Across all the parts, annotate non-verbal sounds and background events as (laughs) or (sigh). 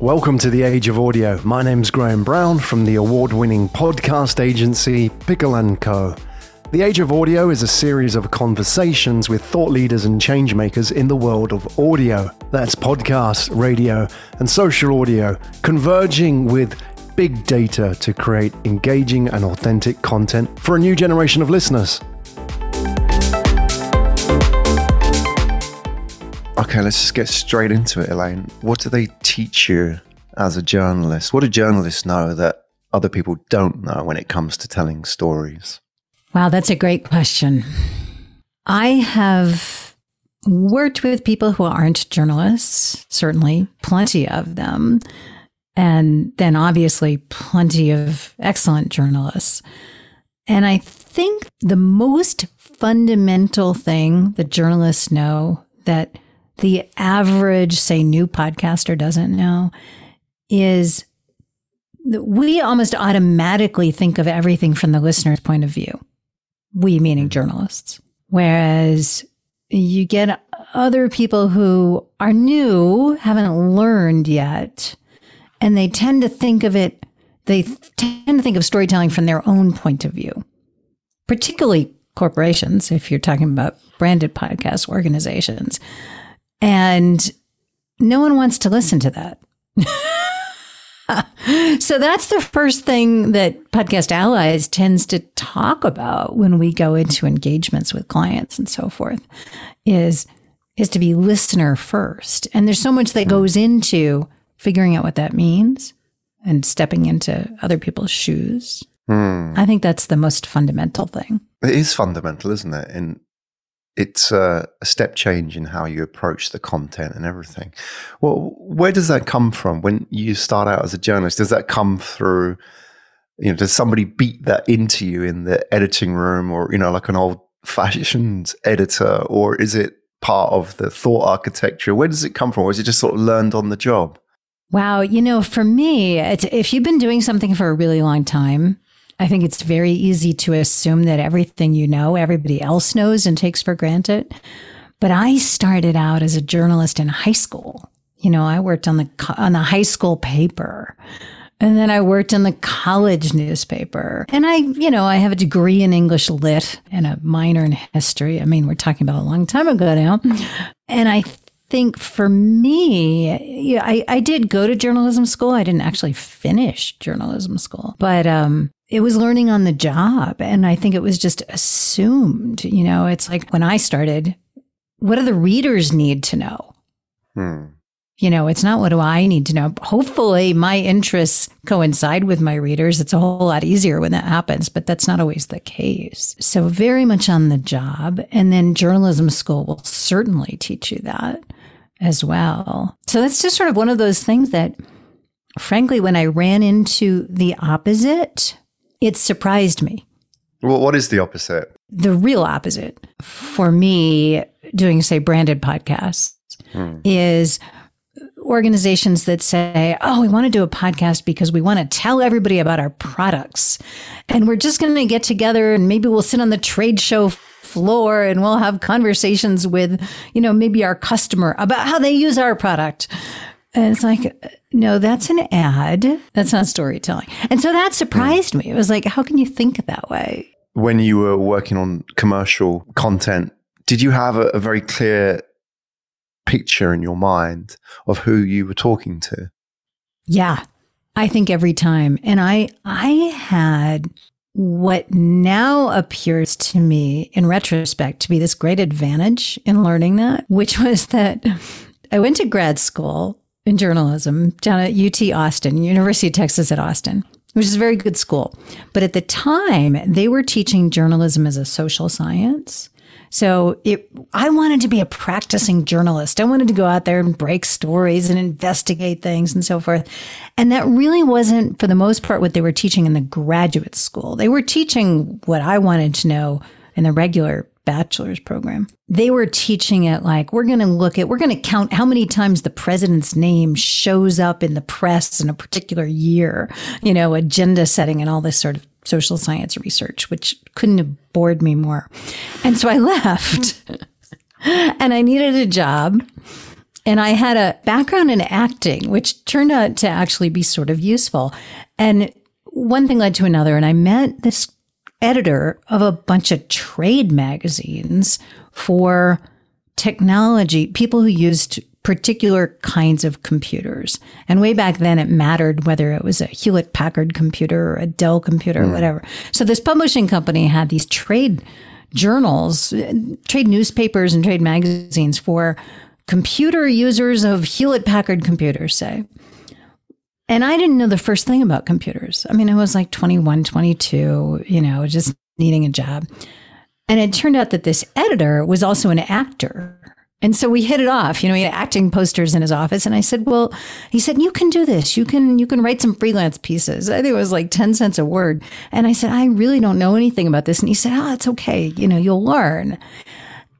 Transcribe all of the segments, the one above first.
Welcome to the Age of Audio. My name's Graham Brown from the award-winning podcast agency Pickle & Co. The Age of Audio is a series of conversations with thought leaders and changemakers in the world of audio. That's podcast, radio, and social audio, converging with big data to create engaging and authentic content for a new generation of listeners. Okay, let's just get straight into it, Elaine. What do they teach you as a journalist? What do journalists know that other people don't know when it comes to telling stories? Wow, that's a great question. I have worked with people who aren't journalists, certainly plenty of them, and then obviously plenty of excellent journalists. And I think the most fundamental thing that journalists know that the average, say, new podcaster doesn't know is that we almost automatically think of everything from the listener's point of view. We meaning mm-hmm. journalists. Whereas you get other people who are new, haven't learned yet, and they tend to think of it, they tend to think of storytelling from their own point of view, particularly corporations, if you're talking about branded podcast organizations. And no one wants to listen to that. (laughs) so that's the first thing that Podcast Allies tends to talk about when we go into engagements with clients and so forth is is to be listener first. And there's so much that goes into figuring out what that means and stepping into other people's shoes. Hmm. I think that's the most fundamental thing. It is fundamental, isn't it? In it's a, a, step change in how you approach the content and everything. Well, where does that come from when you start out as a journalist? Does that come through, you know, does somebody beat that into you in the editing room or, you know, like an old fashioned editor, or is it part of the thought architecture? Where does it come from? Or is it just sort of learned on the job? Wow. You know, for me, if you've been doing something for a really long time, I think it's very easy to assume that everything you know, everybody else knows and takes for granted. But I started out as a journalist in high school. You know, I worked on the on the high school paper. And then I worked in the college newspaper. And I, you know, I have a degree in English lit and a minor in history. I mean, we're talking about a long time ago now. And I think for me, yeah, I, I did go to journalism school. I didn't actually finish journalism school, but um, it was learning on the job. And I think it was just assumed, you know, it's like when I started, what do the readers need to know? Hmm. You know, it's not what do I need to know. Hopefully, my interests coincide with my readers. It's a whole lot easier when that happens, but that's not always the case. So, very much on the job. And then journalism school will certainly teach you that as well. So, that's just sort of one of those things that, frankly, when I ran into the opposite, it surprised me. Well, what is the opposite? The real opposite for me, doing, say, branded podcasts, Hmm. is organizations that say, oh, we want to do a podcast because we want to tell everybody about our products. And we're just going to get together and maybe we'll sit on the trade show floor and we'll have conversations with, you know, maybe our customer about how they use our product. And it's like, no, that's an ad. That's not storytelling. And so that surprised me. It was like, how can you think that way? When you were working on commercial content, did you have a, a very clear picture in your mind of who you were talking to? Yeah. I think every time. And I I had what now appears to me in retrospect to be this great advantage in learning that, which was that (laughs) I went to grad school in journalism down at UT Austin, University of Texas at Austin, which is a very good school. But at the time, they were teaching journalism as a social science. So it, I wanted to be a practicing journalist. I wanted to go out there and break stories and investigate things and so forth. And that really wasn't, for the most part, what they were teaching in the graduate school. They were teaching what I wanted to know in the regular bachelor's program. They were teaching it like, we're going to look at, we're going to count how many times the president's name shows up in the press in a particular year, you know, agenda setting and all this sort of social science research, which couldn't have bored me more. And so I (laughs) left and I needed a job. And I had a background in acting, which turned out to actually be sort of useful. And one thing led to another. And I met this editor of a bunch of trade magazines for technology, people who used particular kinds of computers. And way back then, it mattered whether it was a Hewlett Packard computer or a Dell computer or hmm. whatever. So this publishing company had these trade journals, trade newspapers, and trade magazines for computer users of Hewlett Packard computers, say. And I didn't know the first thing about computers. I mean, I was like 21, 22, you know, just needing a job. And it turned out that this editor was also an actor. And so we hit it off. You know, he had acting posters in his office. And I said, Well, he said, you can do this. You can you can write some freelance pieces. I think it was like 10 cents a word. And I said, I really don't know anything about this. And he said, Oh, it's okay. You know, you'll learn.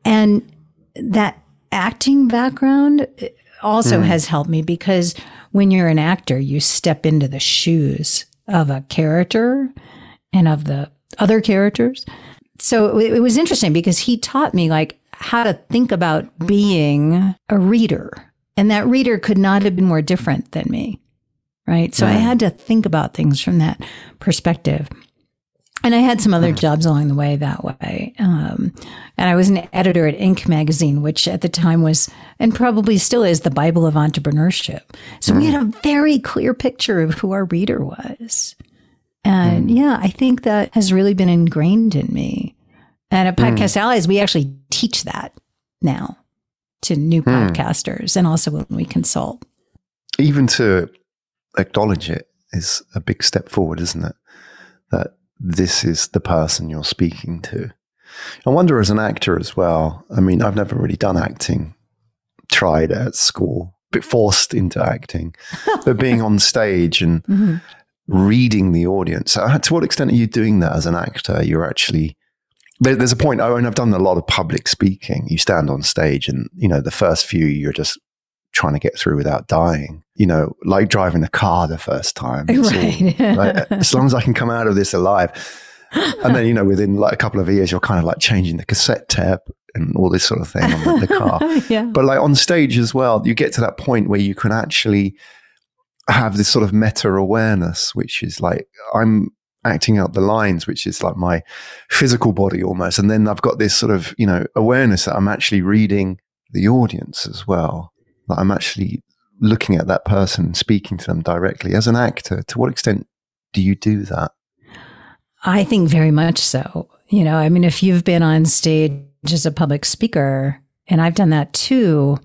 And that acting background also hmm. has helped me because when you're an actor, you step into the shoes of a character and of the other characters. So it, it was interesting because he taught me like how to think about being a reader. And that reader could not have been more different than me. Right. So I hmm. had to think about things from that perspective. And I had some other jobs along the way that way. Um, and I was an editor at Inc. magazine, which at the time was, and probably still is, the Bible of entrepreneurship. So we had a very clear picture of who our reader was. And mm. yeah, I think that has really been ingrained in me. And at mm. Podcast Allies, we actually teach that now to new hmm. podcasters and also when we consult. Even to acknowledge it is a big step forward, isn't it? That this is the person you're speaking to. I wonder as an actor as well. I mean, I've never really done acting, tried at school, but forced into acting, (laughs) but being on stage and Mm-hmm. reading the audience. Uh, To what extent are you doing that as an actor? You're actually there, there's a point. Oh, and I've done a lot of public speaking. You stand on stage, and you know the first few you're just trying to get through without dying. You know, like driving a car the first time. (laughs) It's all- Right. like, as long as I can come out of this alive. And then, you know, within like a couple of years, you're kind of like changing the cassette tape and all this sort of thing on the, the (laughs) car. yeah. But like on stage as well, you get to that point where you can actually have this sort of meta awareness, which is like I'm acting out the lines, which is like my physical body almost. And then I've got this sort of, you know, awareness that I'm actually reading the audience as well. That I'm actually looking at that person speaking to them directly. As an actor, to what extent do you do that? I think very much so. You know, I mean, if you've been on stage as a public speaker, and I've done that too,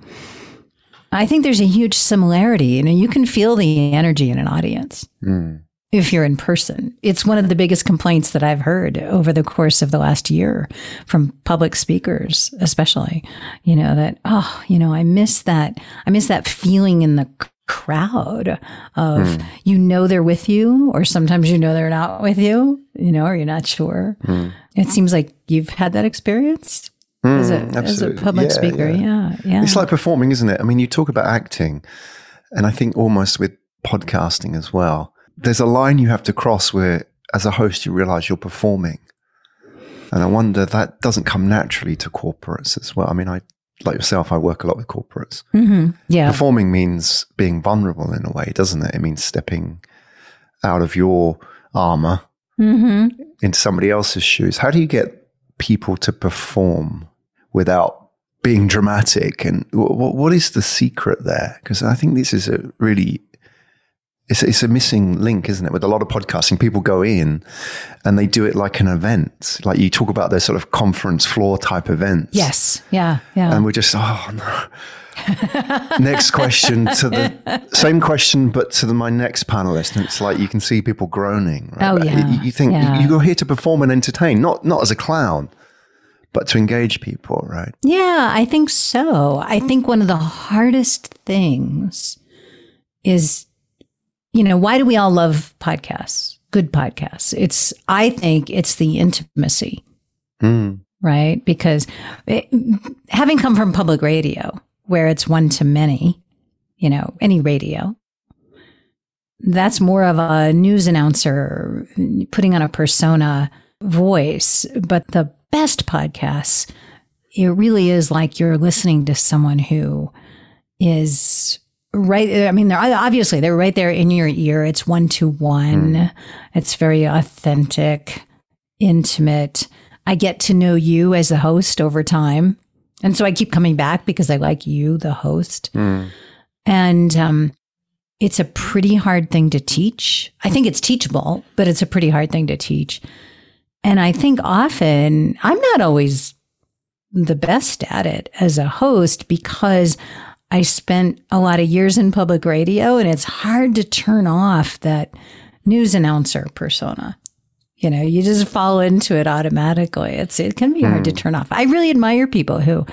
I think there's a huge similarity. You know, you can feel the energy in an audience hmm. If you're in person. It's one of the biggest complaints that I've heard over the course of the last year from public speakers, especially, you know, that, oh, you know, I miss that. I miss that feeling in the crowd of hmm. you know they're with you or sometimes you know they're not with you you know or you're not sure hmm. it seems like you've had that experience hmm, as, a, as a public Yeah, speaker yeah yeah, It's like performing, isn't it? I mean, you talk about acting, and I think almost with podcasting as well. There's a line you have to cross where, as a host, you realize you're performing. And I wonder that doesn't come naturally to corporates as well. I mean, I, like yourself, I work a lot with corporates. hmm yeah Performing means being vulnerable in a way, doesn't it? It means stepping out of your armor hmm into somebody else's shoes. How do you get people to perform without being dramatic? And what, what is the secret there? Because I think this is a really it's, it's a missing link, isn't it? With a lot of podcasting, people go in and they do it like an event. Like you talk about those sort of conference floor type events. yes yeah yeah And we're just, oh no. (laughs) next question to the same question, but to the, my next panelist. And it's like you can see people groaning. Right? Oh, But yeah. You, you think Yeah. you're here to perform and entertain, not not as a clown, but to engage people, right? Yeah, I think so. I think one of the hardest things is, you know, why do we all love podcasts? Good podcasts. It's, I think it's the intimacy, Mm. right? Because it, having come from public radio, where it's one to many, you know, any radio, that's more of a news announcer putting on a persona voice. But the best podcasts, it really is like you're listening to someone who is right. I mean, they're obviously they're right there in your ear. It's one to one. It's very authentic, intimate. I get to know you as the host over time. And so I keep coming back because I like you, the host. Mm. And um, it's a pretty hard thing to teach. I think it's teachable, but it's a pretty hard thing to teach. And I think often I'm not always the best at it as a host because I spent a lot of years in public radio and it's hard to turn off that news announcer persona. You know, you just fall into it automatically. It's it can be hard to turn off. I really admire people who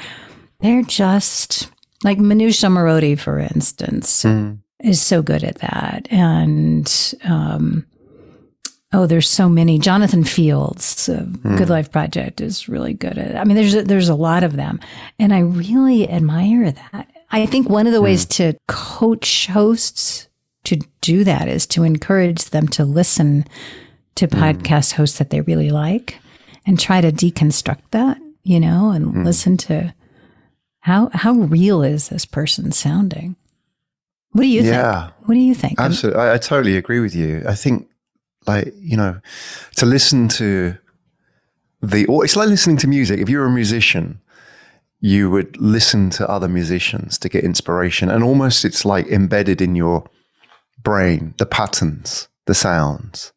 they're just like Manoush Zomorodi, for instance, Mm. is so good at that. And um, oh, there's so many. Jonathan Fields, of Good Life Project, is really good at it. I mean, there's a, there's a lot of them, and I really admire that. I think one of the ways hmm. to coach hosts to do that is to encourage them to listen to hmm. podcast hosts that they really like and try to deconstruct that, you know, and hmm. listen to how how real is this person sounding? What do you think? Yeah. think? What do you think? Absolutely. I, I totally agree with you. I think, like, you know, to listen to the, or it's like listening to music. If you're a musician, you would listen to other musicians to get inspiration. And almost it's like embedded in your brain, the patterns, the sounds.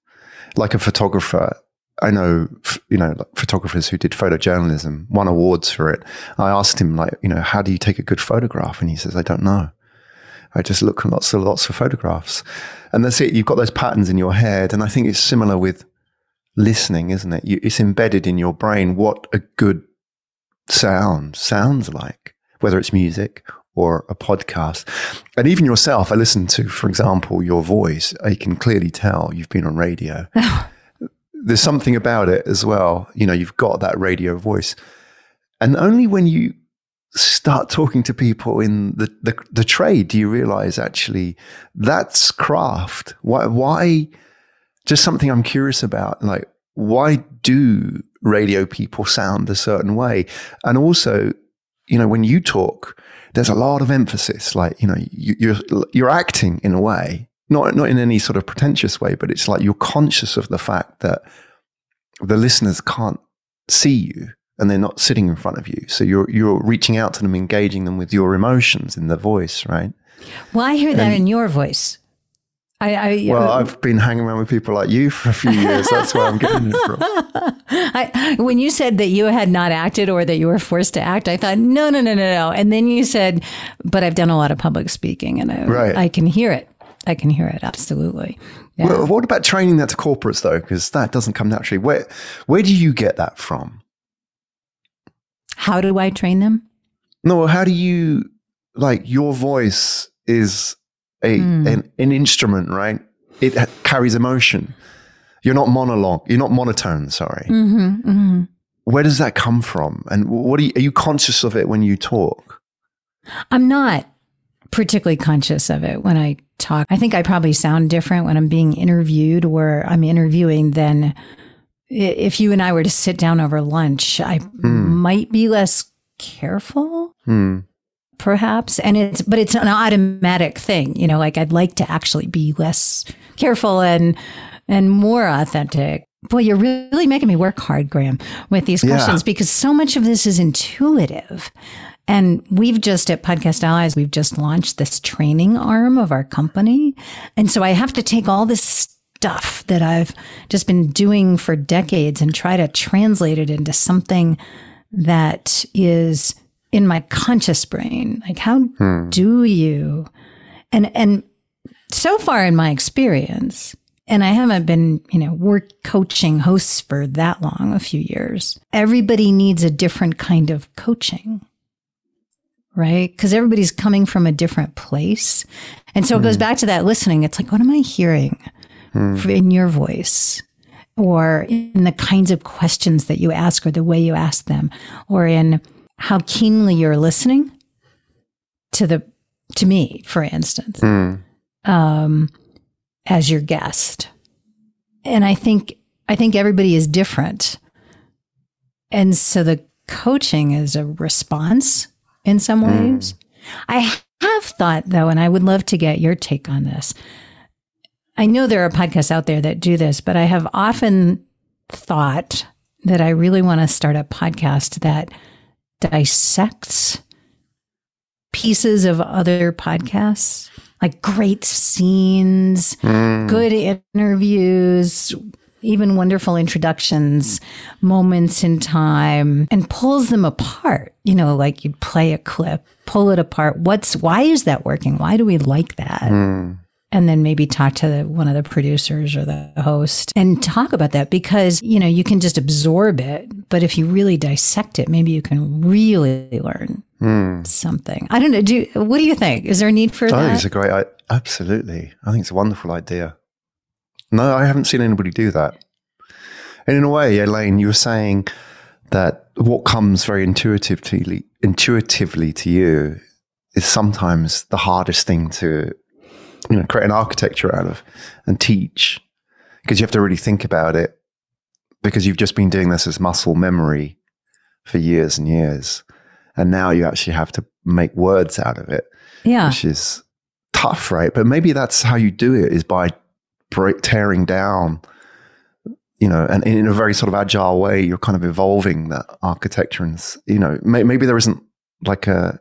Like a photographer, I know, you know, photographers who did photojournalism, won awards for it. I asked him, like, you know, how do you take a good photograph? And he says, I don't know. I just look at lots of lots of photographs, and that's it. You've got those patterns in your head, and I think it's similar with listening, isn't it? You, it's embedded in your brain what a good sound sounds like, whether it's music or a podcast, and even yourself. I listen to, for example, your voice. I can clearly tell you've been on radio. (laughs) There's something about it as well. You know, you've got that radio voice, and only when you start talking to people in the, the, the trade, do you realize actually that's craft? Why, why, just something I'm curious about, like, why do radio people sound a certain way? And also, you know, when you talk, there's a lot of emphasis, like, you know, you, you're, you're acting in a way, not, not in any sort of pretentious way, but it's like you're conscious of the fact that the listeners can't see you and they're not sitting in front of you. So you're you're reaching out to them, engaging them with your emotions in the voice, right? well, I hear that in your voice. I, I Well, I've been hanging around with people like you for a few years. That's where I'm getting it from. (laughs) I, when you said that you had not acted or that you were forced to act, I thought, no, no, no, no, no. And then you said, but I've done a lot of public speaking and I, Right. I can hear it. I can hear it. Absolutely. Yeah. Well, what about training that to corporates though? Because that doesn't come naturally. Where where do you get that from? How do I train them? No, how do you like your voice is a Hmm. an, an instrument, right? It carries emotion. You're not monologue. You're not monotone. Sorry. Mm-hmm, mm-hmm. Where does that come from? And what are you, are you conscious of it when you talk? I'm not particularly conscious of it when I talk. I think I probably sound different when I'm being interviewed or I'm interviewing than if you and I were to sit down over lunch. I might be less careful. Hmm. Perhaps and it's but it's an automatic thing you know like i'd like to actually be less careful and and more authentic. Boy you're really making me work hard graham with these Yeah. questions because so much of this is intuitive. And we've just at podcast allies we've just launched this training arm of our company. And so i have to take all this stuff that i've just been doing for decades and try to translate it into something that is in my conscious brain. Like how hmm. do you? And and so far in my experience and i haven't been you know work coaching hosts for that long a few years everybody needs a different kind of coaching right? Because everybody's coming from a different place. And so it goes hmm. back to that listening. It's like what am i hearing hmm. f- in your voice? Or in the kinds of questions that you ask or the way you ask them? Or in how keenly you're listening to the to me for instance Hmm. um, as your guest and i think i think everybody is different and so the coaching is a response in some ways i have thought, though, and I would love to get your take on this. I know there are podcasts out there that do this, but I have often thought that I really want to start a podcast that dissects pieces of other podcasts, like great scenes, Mm. good interviews, even wonderful introductions, moments in time, and pulls them apart. You know, like you play a clip, pull it apart. What's why is that working? Why do we like that? Mm. And then maybe talk to the, one of the producers or the host and talk about that because you know you can just absorb it but if you really dissect it maybe you can really learn Mm. something i don't know do you, what do you think is there a need for think that it's a great, I, absolutely. I think it's a wonderful idea. No, I haven't seen anybody do that. And in a way, Elaine, you were saying that what comes very intuitively, intuitively to you is sometimes the hardest thing to, you know, create an architecture out of and teach because you have to really think about it because you've just been doing this as muscle memory for years and years. And now you actually have to make words out of it yeah which is tough, right? But maybe that's how you do it is by break, tearing down, you know, and in a very sort of agile way, you're kind of evolving that architecture. And, you know, may, maybe there isn't like a,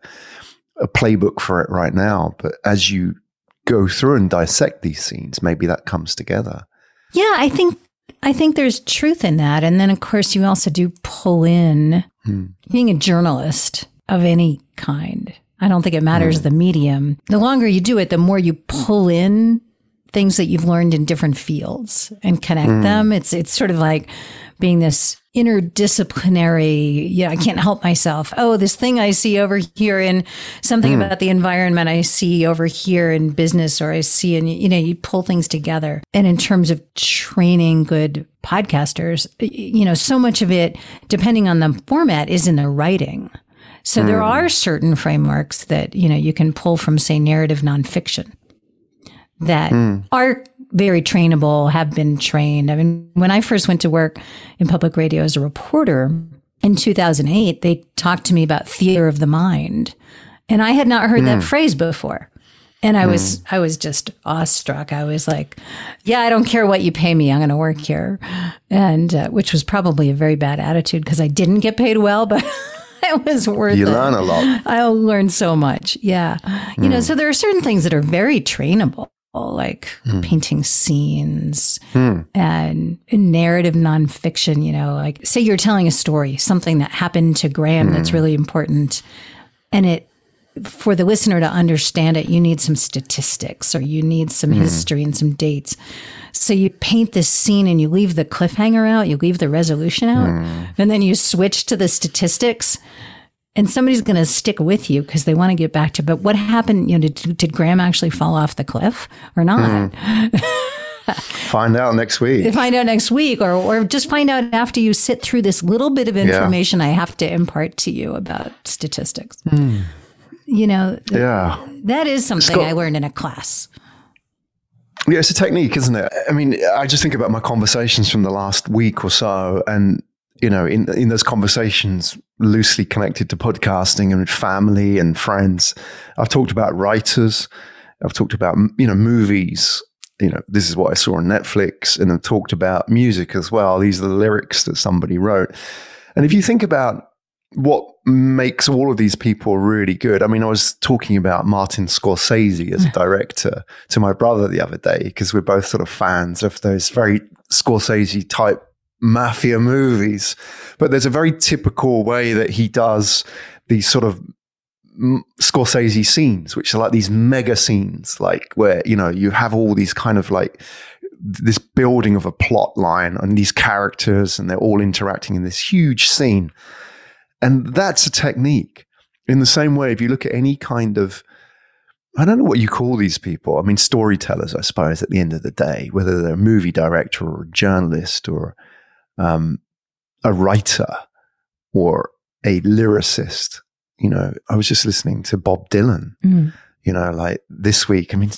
a playbook for it right now, but as you go through and dissect these scenes, maybe that comes together. yeah i think i think there's truth in that. And then of course you also do pull in Hmm. being a journalist of any kind. I don't think it matters the medium. The longer you do it the more you pull in things that you've learned in different fields and connect them. It's it's sort of like being this interdisciplinary yeah i can't help myself. Oh this thing i see over here in something hmm. about the environment i see over here in business or i see and you know you pull things together. And in terms of training good podcasters you know so much of it depending on the format is in the writing. So there hmm. are certain frameworks that you know you can pull from say narrative nonfiction that hmm. are very trainable, have been trained. I mean, when I first went to work in public radio as a reporter in 2008, they talked to me about theater of the mind. And I had not heard that hmm. phrase before. And I was hmm. I was just awestruck. I was like, "Yeah, I don't care what you pay me. I'm going to work here," and uh, which was probably a very bad attitude because I didn't get paid well, (laughs) but (laughs) it was worth You it. learn a lot. I learned so much. Yeah. You know, hmm. so there are certain things that are very trainable, like hmm. painting scenes hmm. and narrative nonfiction, you know, like say you're telling a story, something that happened to Graham that's hmm. really important. And it, for the listener to understand it, you need some statistics or you need some history and some dates. So you paint this scene and you leave the cliffhanger out, you leave the resolution out, and then you switch to the statistics and somebody's going to stick with you because they want to get back to but what happened you know did, did graham actually fall off the cliff or not? Hmm. (laughs) Find out next week. find out next week or, or just find out after you sit through this little bit of information i have to impart to you about statistics. Hmm. You know Yeah. that is something i learned in a class. Yeah, it's a technique, isn't it? I mean, I just think about my conversations from the last week or so, and you know, in in those conversations loosely connected to podcasting and family and friends, I've talked about writers, I've talked about you know movies. You know, this is what I saw on Netflix, and I've talked about music as well. These are the lyrics that somebody wrote, and if you think about what makes all of these people really good. I mean, I was talking about Martin Scorsese as a (laughs) director to my brother the other day because we're both sort of fans of those very Scorsese type mafia movies. But there's a very typical way that he does these sort of Scorsese scenes, which are like these mega scenes, like where, you know, you have all these kind of like this building of a plot line and these characters and they're all interacting in this huge scene. And that's a technique. In the same way, if you look at any kind of, I don't know what you call these people. I mean, storytellers, I suppose, at the end of the day, whether they're a movie director or a journalist or um, a writer or a lyricist. You know, I was just listening to Bob Dylan, Mm. you know, like this week. I mean,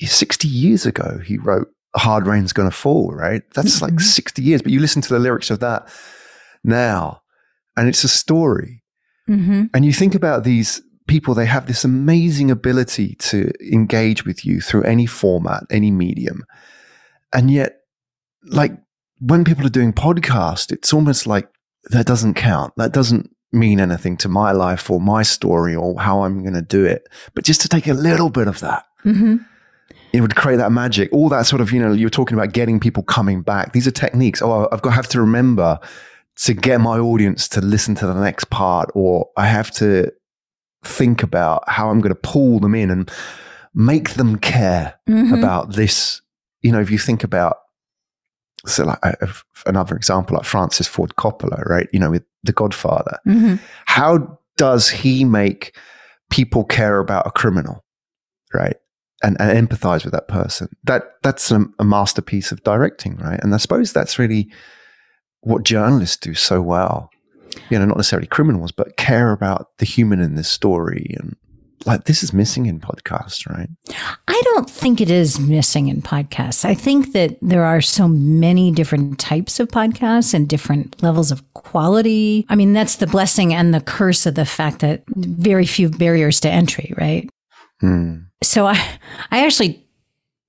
60 years ago, he wrote Hard Rain's Gonna Fall, right? That's like Mhm. 60 years. But you listen to the lyrics of that now, and it's a story. hmm And you think about these people they have this amazing ability to engage with you through any format, any medium, and yet, like when people are doing podcast, it's almost like that doesn't count. That doesn't mean anything to my life or my story or how I'm going to do it. But just to take a little bit of that. Mm-hmm. It would create that magic, all that sort of, you know, you're talking about getting people coming back. These are techniques. Oh, I've got to have to remember to get my audience to listen to the next part, or I have to think about how I'm going to pull them in and make them care Mhm. about this. You know, if you think about so like uh, another example, like Francis Ford Coppola, right? You know, with The Godfather, Mhm. how does he make people care about a criminal, right? And, and empathize with that person. That that's a, a masterpiece of directing, right? And I suppose that's really what journalists do so well. You know, not necessarily criminals, but care about the human in this story. And like this is missing in podcasts, right? I don't think it is missing in podcasts. I think that there are so many different types of podcasts and different levels of quality. I mean, that's the blessing and the curse of the fact that very few barriers to entry, right? Hmm. So I, I actually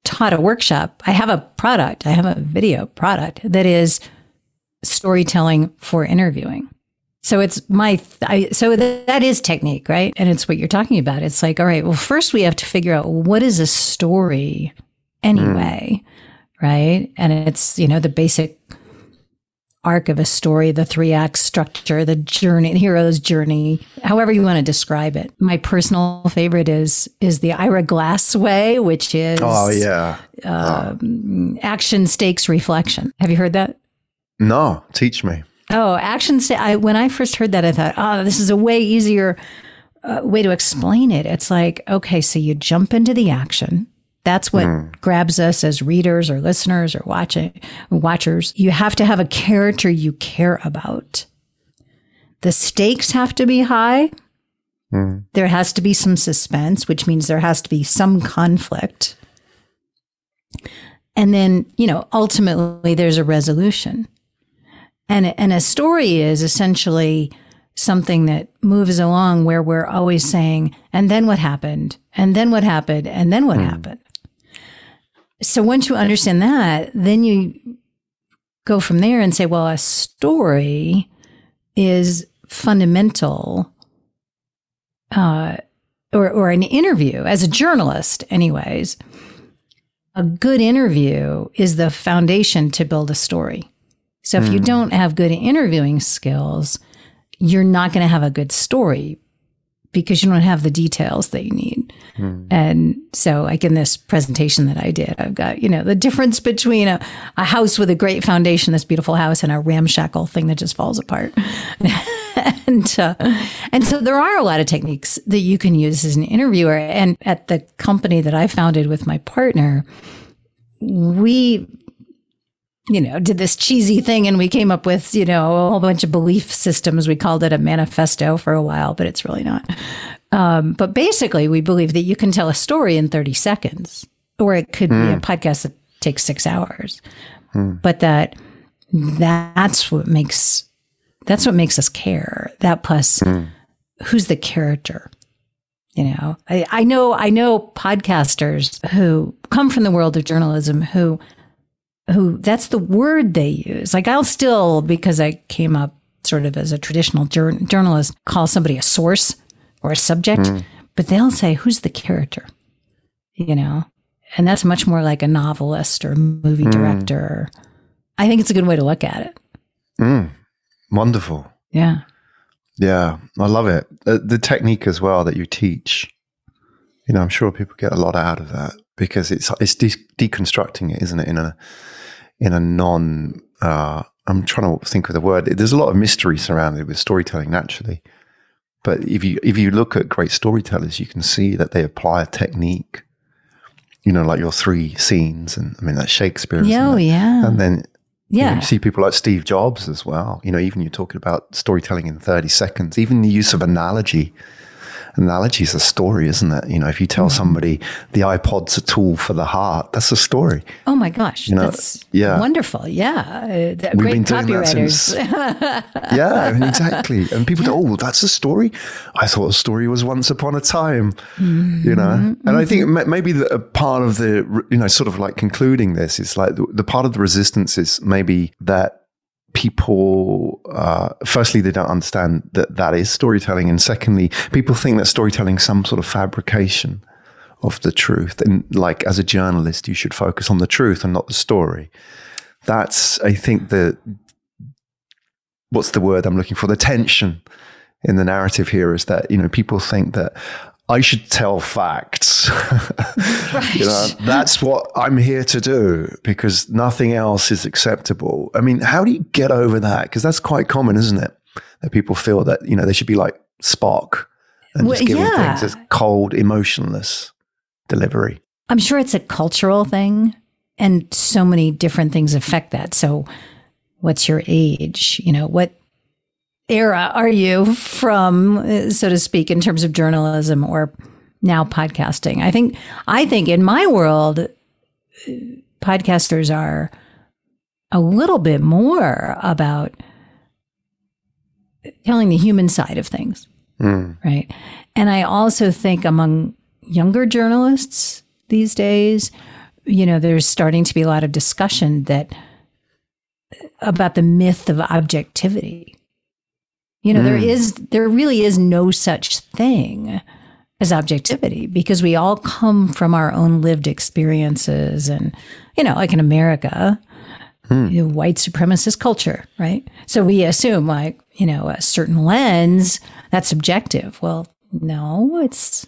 taught a workshop. I have a product, I have a video product that is storytelling for interviewing. So it's my, I, so th- that is technique, right? And it's what you're talking about. It's like, all right, well, first we have to figure out what is a story anyway, right? And it's, you know, the basic arc of a story, the three act structure, the journey, the hero's journey, however you want to describe it. My personal favorite is, is the Ira Glass way, which is Oh yeah. um, action stakes reflection. Have you heard that? No, teach me. Oh, action. I, when I first heard that, I thought, oh, this is a way easier uh, way to explain it. It's like, okay, so you jump into the action. That's what grabs us as readers or listeners or watching watchers. You have to have a character you care about. The stakes have to be high. There has to be some suspense, which means there has to be some conflict. And then, you know, ultimately there's a resolution. And, and a story is essentially something that moves along where we're always saying, and then what happened? And then what happened? And then what happened? So once you understand that, then you go from there and say, well, a story is fundamental, uh, or, or an interview as a journalist, anyways. A good interview is the foundation to build a story. So if you don't have good interviewing skills, you're not going to have a good story because you don't have the details that you need. And so, like in this presentation that I did, I've got, you know, the difference between a, a house with a great foundation, this beautiful house, and a ramshackle thing that just falls apart. (laughs) and, uh, and so there are a lot of techniques that you can use as an interviewer. And at the company that I founded with my partner, we you know, did this cheesy thing and we came up with, you know, a whole bunch of belief systems. We called it a manifesto for a while, but it's really not. Um, but basically, we believe that you can tell a story in 30 seconds, or it could be a hmm. podcast that takes six hours. Hmm. But that that's what makes that's what makes us care. That plus hmm. who's the character. You know, I, I know I know podcasters who come from the world of journalism who who that's the word they use. Like I'll still, because I came up sort of as a traditional jour- journalist, call somebody a source or a subject, but they'll say, who's the character? You know, and that's much more like a novelist or movie director. I think it's a good way to look at it. Mm. Wonderful. Yeah. Yeah, I love it. The, the technique as well that you teach. You know, I'm sure people get a lot out of that because it's it's de- deconstructing it, isn't it? In a in a non. Uh, I'm trying to think of the word. There's a lot of mystery surrounded with storytelling naturally, but if you if you look at great storytellers, you can see that they apply a technique. You know, like your three scenes, and I mean that's Shakespeare. Yeah, oh, yeah. And then you, know, Yeah. you see people like Steve Jobs as well. You know, even you're talking about storytelling in 30 seconds, even the use of analogy analogy is a story, isn't it? You know, if you tell mm. somebody the iPod's a tool for the heart, that's a story. Oh my gosh, You know, that's yeah. wonderful. Yeah, uh, We've great been doing that since- (laughs) Yeah, I mean, exactly. And people go, "Oh, that's a story." I thought a story was once upon a time, you know. Mm-hmm, and I think mm-hmm. ma- maybe the, a part of the, you know, sort of like concluding this is like the, the part of the resistance is maybe that people, uh, firstly, they don't understand that that is storytelling, and secondly, people think that storytelling is some sort of fabrication of the truth, and like as a journalist, you should focus on the truth and not the story. That's, I think, the what's the word I'm looking for? The tension in the narrative here is that, you know, people think that I should tell facts. (laughs) you know, that's what I'm here to do because nothing else is acceptable. I mean, how do you get over that? Because that's quite common, isn't it? That people feel that, you know, they should be like Spock and Well, just giving yeah. things as cold, emotionless delivery. I'm sure it's a cultural thing, and so many different things affect that. So, what's your age? You know, what era are you from, so to speak, in terms of journalism or now podcasting? I think, I think in my world, podcasters are a little bit more about telling the human side of things Mm. right? And I also think among younger journalists these days, you know, there's starting to be a lot of discussion that about the myth of objectivity. You know, there hmm. is there really is no such thing as objectivity because we all come from our own lived experiences and you know, like in America, hmm. you know, white supremacist culture, right? So we assume like, you know, a certain lens that's subjective. Well, no, it's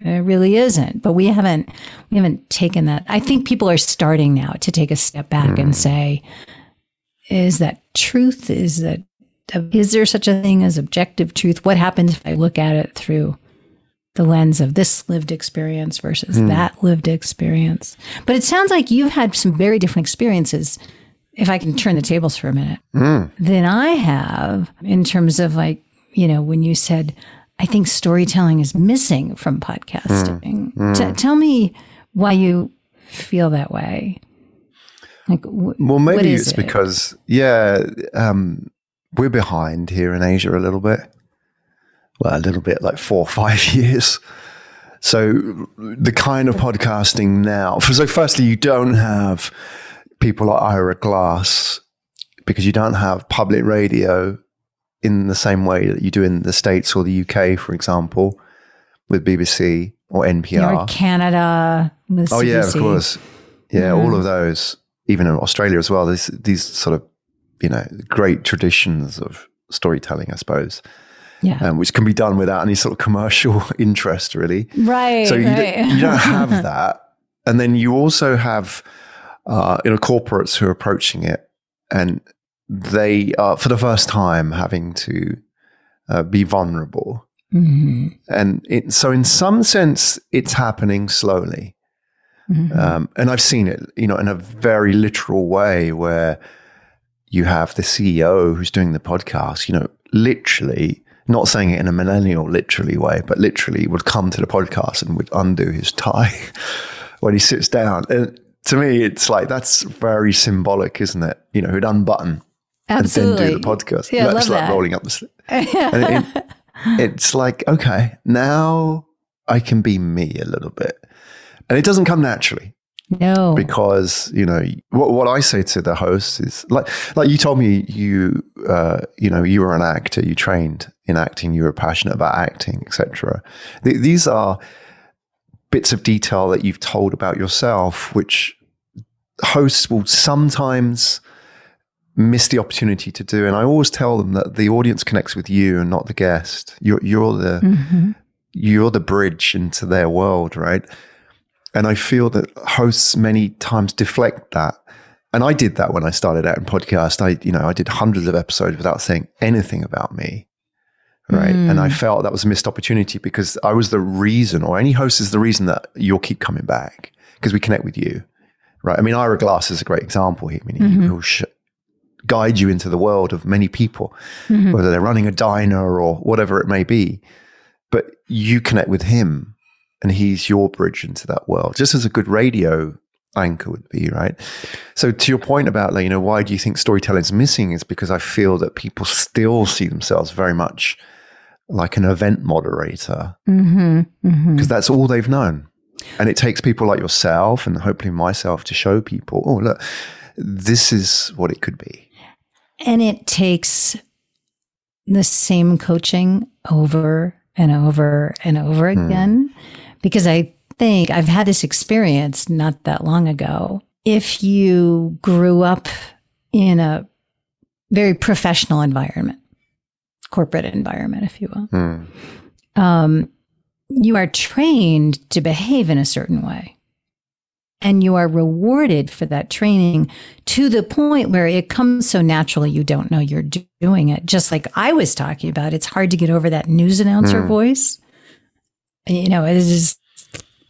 it really isn't. But we haven't we haven't taken that. I think people are starting now to take a step back and hmm. say, is that truth? Is that is there such a thing as objective truth? What happens if I look at it through the lens of this lived experience versus hmm. that lived experience? But it sounds like you've had some very different experiences. If I can turn the tables for a minute, hmm. than I have in terms of like, you know, when you said, I think storytelling is missing from podcasting. Hmm. T- tell me why you feel that way. Like, wh- Well, maybe it's it? because, yeah, um, we're behind here in Asia a little bit. Well, a little bit, like four or five (laughs) years. So the kind of podcasting now. So, firstly, you don't have people like Ira Glass because you don't have public radio in the same way that you do in the States or the UK, for example, with BBC or NPR. or Canada Oh yeah, of course. Yeah, all of those, even in Australia as well. These these sort of you know great traditions of storytelling, I suppose, Yeah. um, which can be done without any sort of commercial (laughs) interest, really. right. So you, right. don't, you don't (laughs) have that, and then you also have uh, you know corporates who are approaching it, and they are for the first time having to uh, be vulnerable. Mhm. And it, so, in some sense, it's happening slowly. Mhm. Um, and I've seen it, you know, in a very literal way where you have the CEO who's doing the podcast, you know, literally, not saying it in a millennial literally way, but literally would come to the podcast and would undo his tie (laughs) when he sits down. And to me, it's like, that's very symbolic, isn't it? You know, he'd unbutton Absolutely. and then do the podcast. Yeah, that's like that. rolling up the sleeve. (laughs) And it, it's like, okay, now I can be me a little bit. And it doesn't come naturally no. because, you know, what, what I say to the host is like, like you told me you, uh, you know, you were an actor, you trained in acting, you were passionate about acting, etc. Th- these are bits of detail that you've told about yourself, which hosts will sometimes miss the opportunity to do. And I always tell them that the audience connects with you and not the guest. You're, you're the, Mhm. you're the bridge into their world, right? And I feel that hosts many times deflect that. And I did that when I started out in podcast. I, you know, I did hundreds of episodes without saying anything about me. Right. And I hmm. felt that was a missed opportunity because I was the reason, or any host is the reason that you'll keep coming back because we connect with you. Right. I mean, Ira Glass is a great example here. I mean, he'll mm-hmm. sh- guide you into the world of many people, mm-hmm. whether they're running a diner or whatever it may be. but you connect with him and he's your bridge into that world, just as a good radio anchor would be, right? So to your point about like, you know, why do you think storytelling is missing is because I feel that people still see themselves very much like an event moderator because Mm-hmm. Mm-hmm. that's all they've known. And it takes people like yourself and hopefully myself to show people, oh, look, this is what it could be. And it takes the same coaching over and over and over Hmm. again. Because I think I've had this experience not that long ago. If you grew up in a very professional environment, corporate environment, if you will, Hmm. um, you are trained to behave in a certain way. And you are rewarded for that training to the point where it comes so naturally you don't know you're doing it. Just like I was talking about, it's hard to get over that news announcer voice. You know, it just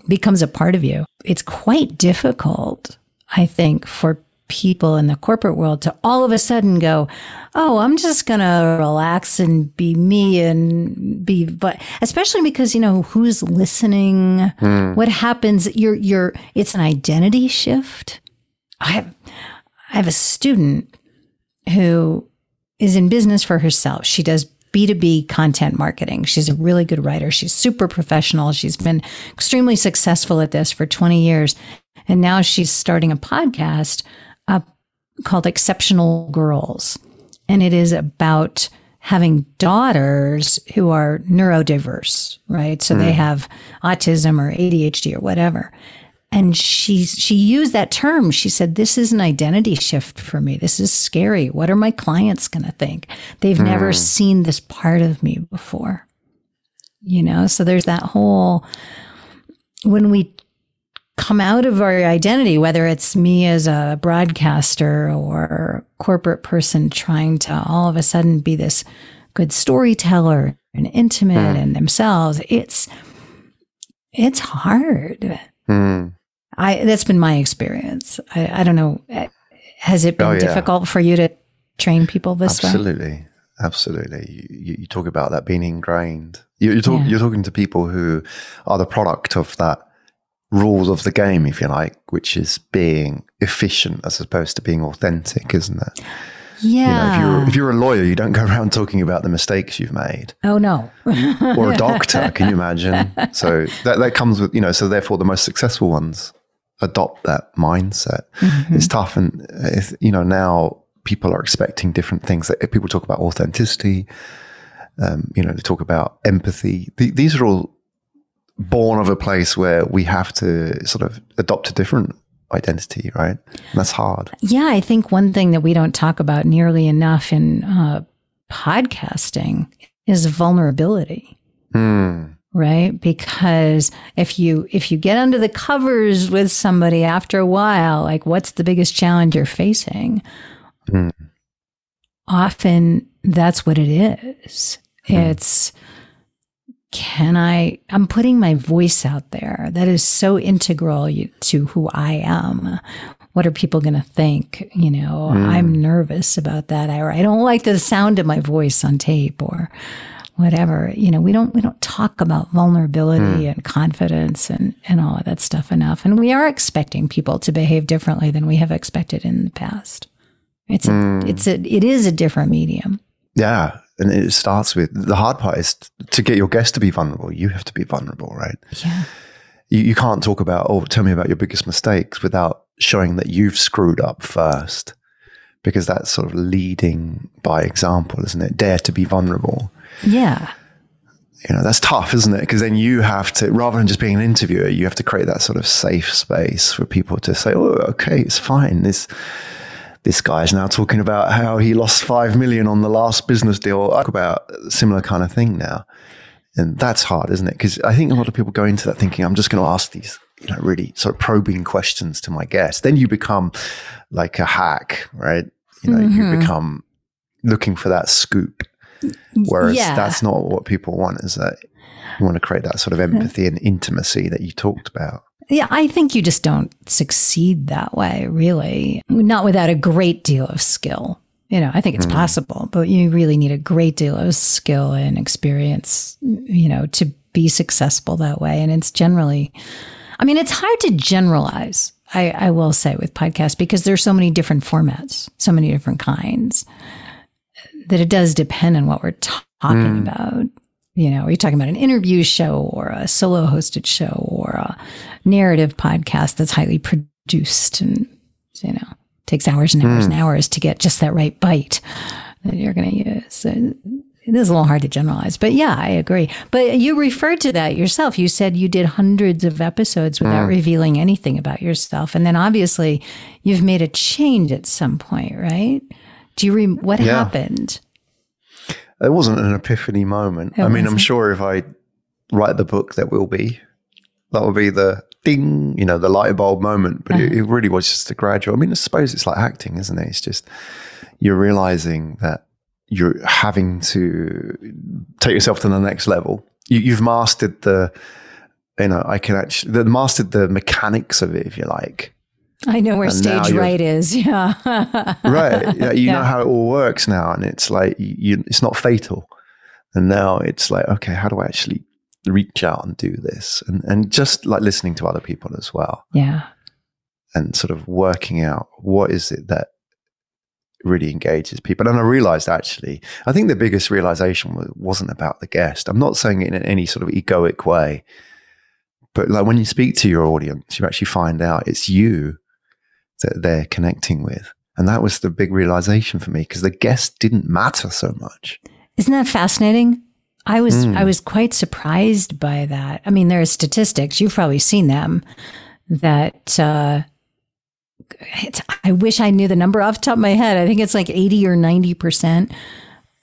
becomes a part of you. It's quite difficult, I think, for people in the corporate world to all of a sudden go, oh, I'm just going to relax and be me and be, but especially because, you know, who's listening, hmm. what happens, you're, you're, it's an identity shift. I have, I have a student who is in business for herself. She does B2B content marketing. She's a really good writer. She's super professional. She's been extremely successful at this for 20 years. And now she's starting a podcast uh, called Exceptional Girls. And it is about having daughters who are neurodiverse, right? So they have autism or ADHD or whatever. And she she used that term. She said, "This is an identity shift for me. This is scary. What are my clients going to think? They've never seen this part of me before." You know, so there's that whole when we come out of our identity, whether it's me as a broadcaster or corporate person trying to all of a sudden be this good storyteller and intimate in themselves, it's it's hard. Hmm. I that's been my experience. I, I don't know. eh, Has it been Oh, yeah. difficult for you to train people this way? Absolutely. Absolutely. You, you, talk about that being ingrained. You, you talk, Yeah. You're talking to people who are the product of that rules of the game, if you like, which is being efficient as opposed to being authentic, isn't it? You know, Yeah. if you're if you're a lawyer, you don't go around talking about the mistakes you've made. oh no. Or a (laughs) doctor, can you imagine? So that that comes with you know. So therefore, the most successful ones adopt that mindset. Mm-hmm. It's tough, and it's, you know now people are expecting different things. People talk about authenticity. Um, you know, they talk about empathy. Th- these are all born of a place where we have to sort of adopt a different identity, right? And that's hard. Yeah, I think one thing that we don't talk about nearly enough in uh, podcasting is vulnerability. Hmm. Right? Because if you if you get under the covers with somebody after a while like what's the biggest challenge you're facing? Mm. often that's what it is. It's can i i'm putting my voice out there. That is so integral to who i am. What are people going to think? You know i'm nervous about that. Or i don't like the sound of my voice on tape or whatever you know we don't we don't talk about vulnerability hmm. and confidence and and all of that stuff enough and we are expecting people to behave differently than we have expected in the past it's a, hmm. it's a it is a different medium Yeah. And it starts with the hard part is to get your guest to be vulnerable. You have to be vulnerable, right? yeah You, you can't talk about, oh, tell me about your biggest mistakes without showing that you've screwed up first, because that's sort of leading by example, isn't it? Dare to be vulnerable. Yeah You know, that's tough, isn't it? Because then you have to, rather than just being an interviewer, you have to create that sort of safe space for people to say, oh, okay, it's fine. This, this guy is now talking about how he lost five million on the last business deal. I talk about a similar kind of thing now. And that's hard, isn't it? Because I think a lot of people go into that thinking, I'm just going to ask these, you know, really sort of probing questions to my guest. Then you become like a hack, right? You know, you Mhm. become looking for that scoop. Whereas Yeah. that's not what people want, is that you want to create that sort of empathy and intimacy that you talked about. Yeah, I think you just don't succeed that way, really. Not without a great deal of skill. You know, I think it's mm. possible, but you really need a great deal of skill and experience, you know, to be successful that way. And it's generally, I mean, it's hard to generalize. I, I will say with podcasts because there's so many different formats, so many different kinds that it does depend on what we're talking mm. about. You know, are you talking about an interview show or a solo hosted show or a narrative podcast that's highly produced and, you know, takes hours and hours mm. and hours to get just that right bite that you're going to use. So it is a little hard to generalize, but yeah, I agree. But you referred to that yourself. You said you did hundreds of episodes without mm. revealing anything about yourself. And then obviously you've made a change at some point, right? Do you remember what yeah. happened? It wasn't an epiphany moment. It I mean, wasn't. I'm sure if I write the book, that will be. That will be the ding, you know, the light bulb moment. But uh-huh. it, it, really was just a gradual. I mean, I suppose it's like acting, isn't it? It's just you're realizing that you're having to take yourself to the next level. You, you've mastered the, you know, I can actually the, mastered the mechanics of it, if you like. I know where and stage right is. (laughs) Yeah. right. Yeah, you yeah. know how it all works now. And it's like, you, it's not fatal. And now it's like, okay, how do I actually reach out and do this? And, and just like listening to other people as well. Yeah. And sort of working out what is it that really engages people. And I realized actually, I think the biggest realization wasn't about the guest. I'm not saying it in any sort of egoic way, but like when you speak to your audience, you actually find out it's you that they're connecting with. And that was the big realization for me because the guest didn't matter so much. Isn't that fascinating? I was mm. I was quite surprised by that. I mean, there are statistics you've probably seen them that uh, I wish I knew the number off the top of my head. I think it's like eighty or ninety percent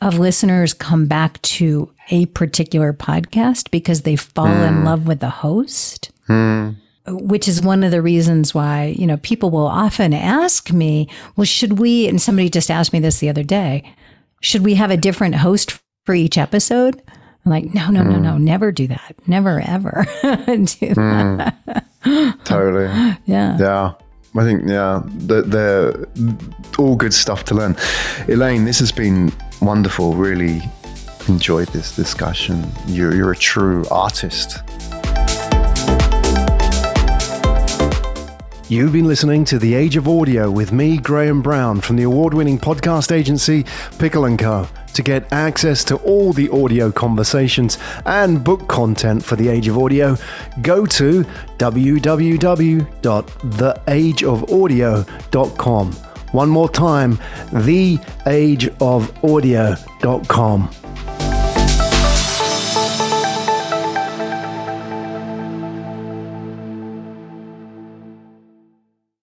of listeners come back to a particular podcast because they fall mm. in hmm. love with the host. Mm which is one of the reasons why, you know, people will often ask me, well, should we, and somebody just asked me this the other day, should we have a different host for each episode? I'm like, no, no, mm. no, no, hmm. never do that. Never, ever (laughs) do mm. (laughs) Totally. Yeah. Yeah. I think, yeah, they're, they're all good stuff to learn. Elaine, this has been wonderful. Really enjoyed this discussion. You're, you're a true artist. You've been listening to The Age of Audio with me, Graham Brown, from the award winning podcast agency Pikkle & Co. To get access to all the audio conversations and book content for The Age of Audio, go to www.theageofaudio.com. One more time, theageofaudio.com.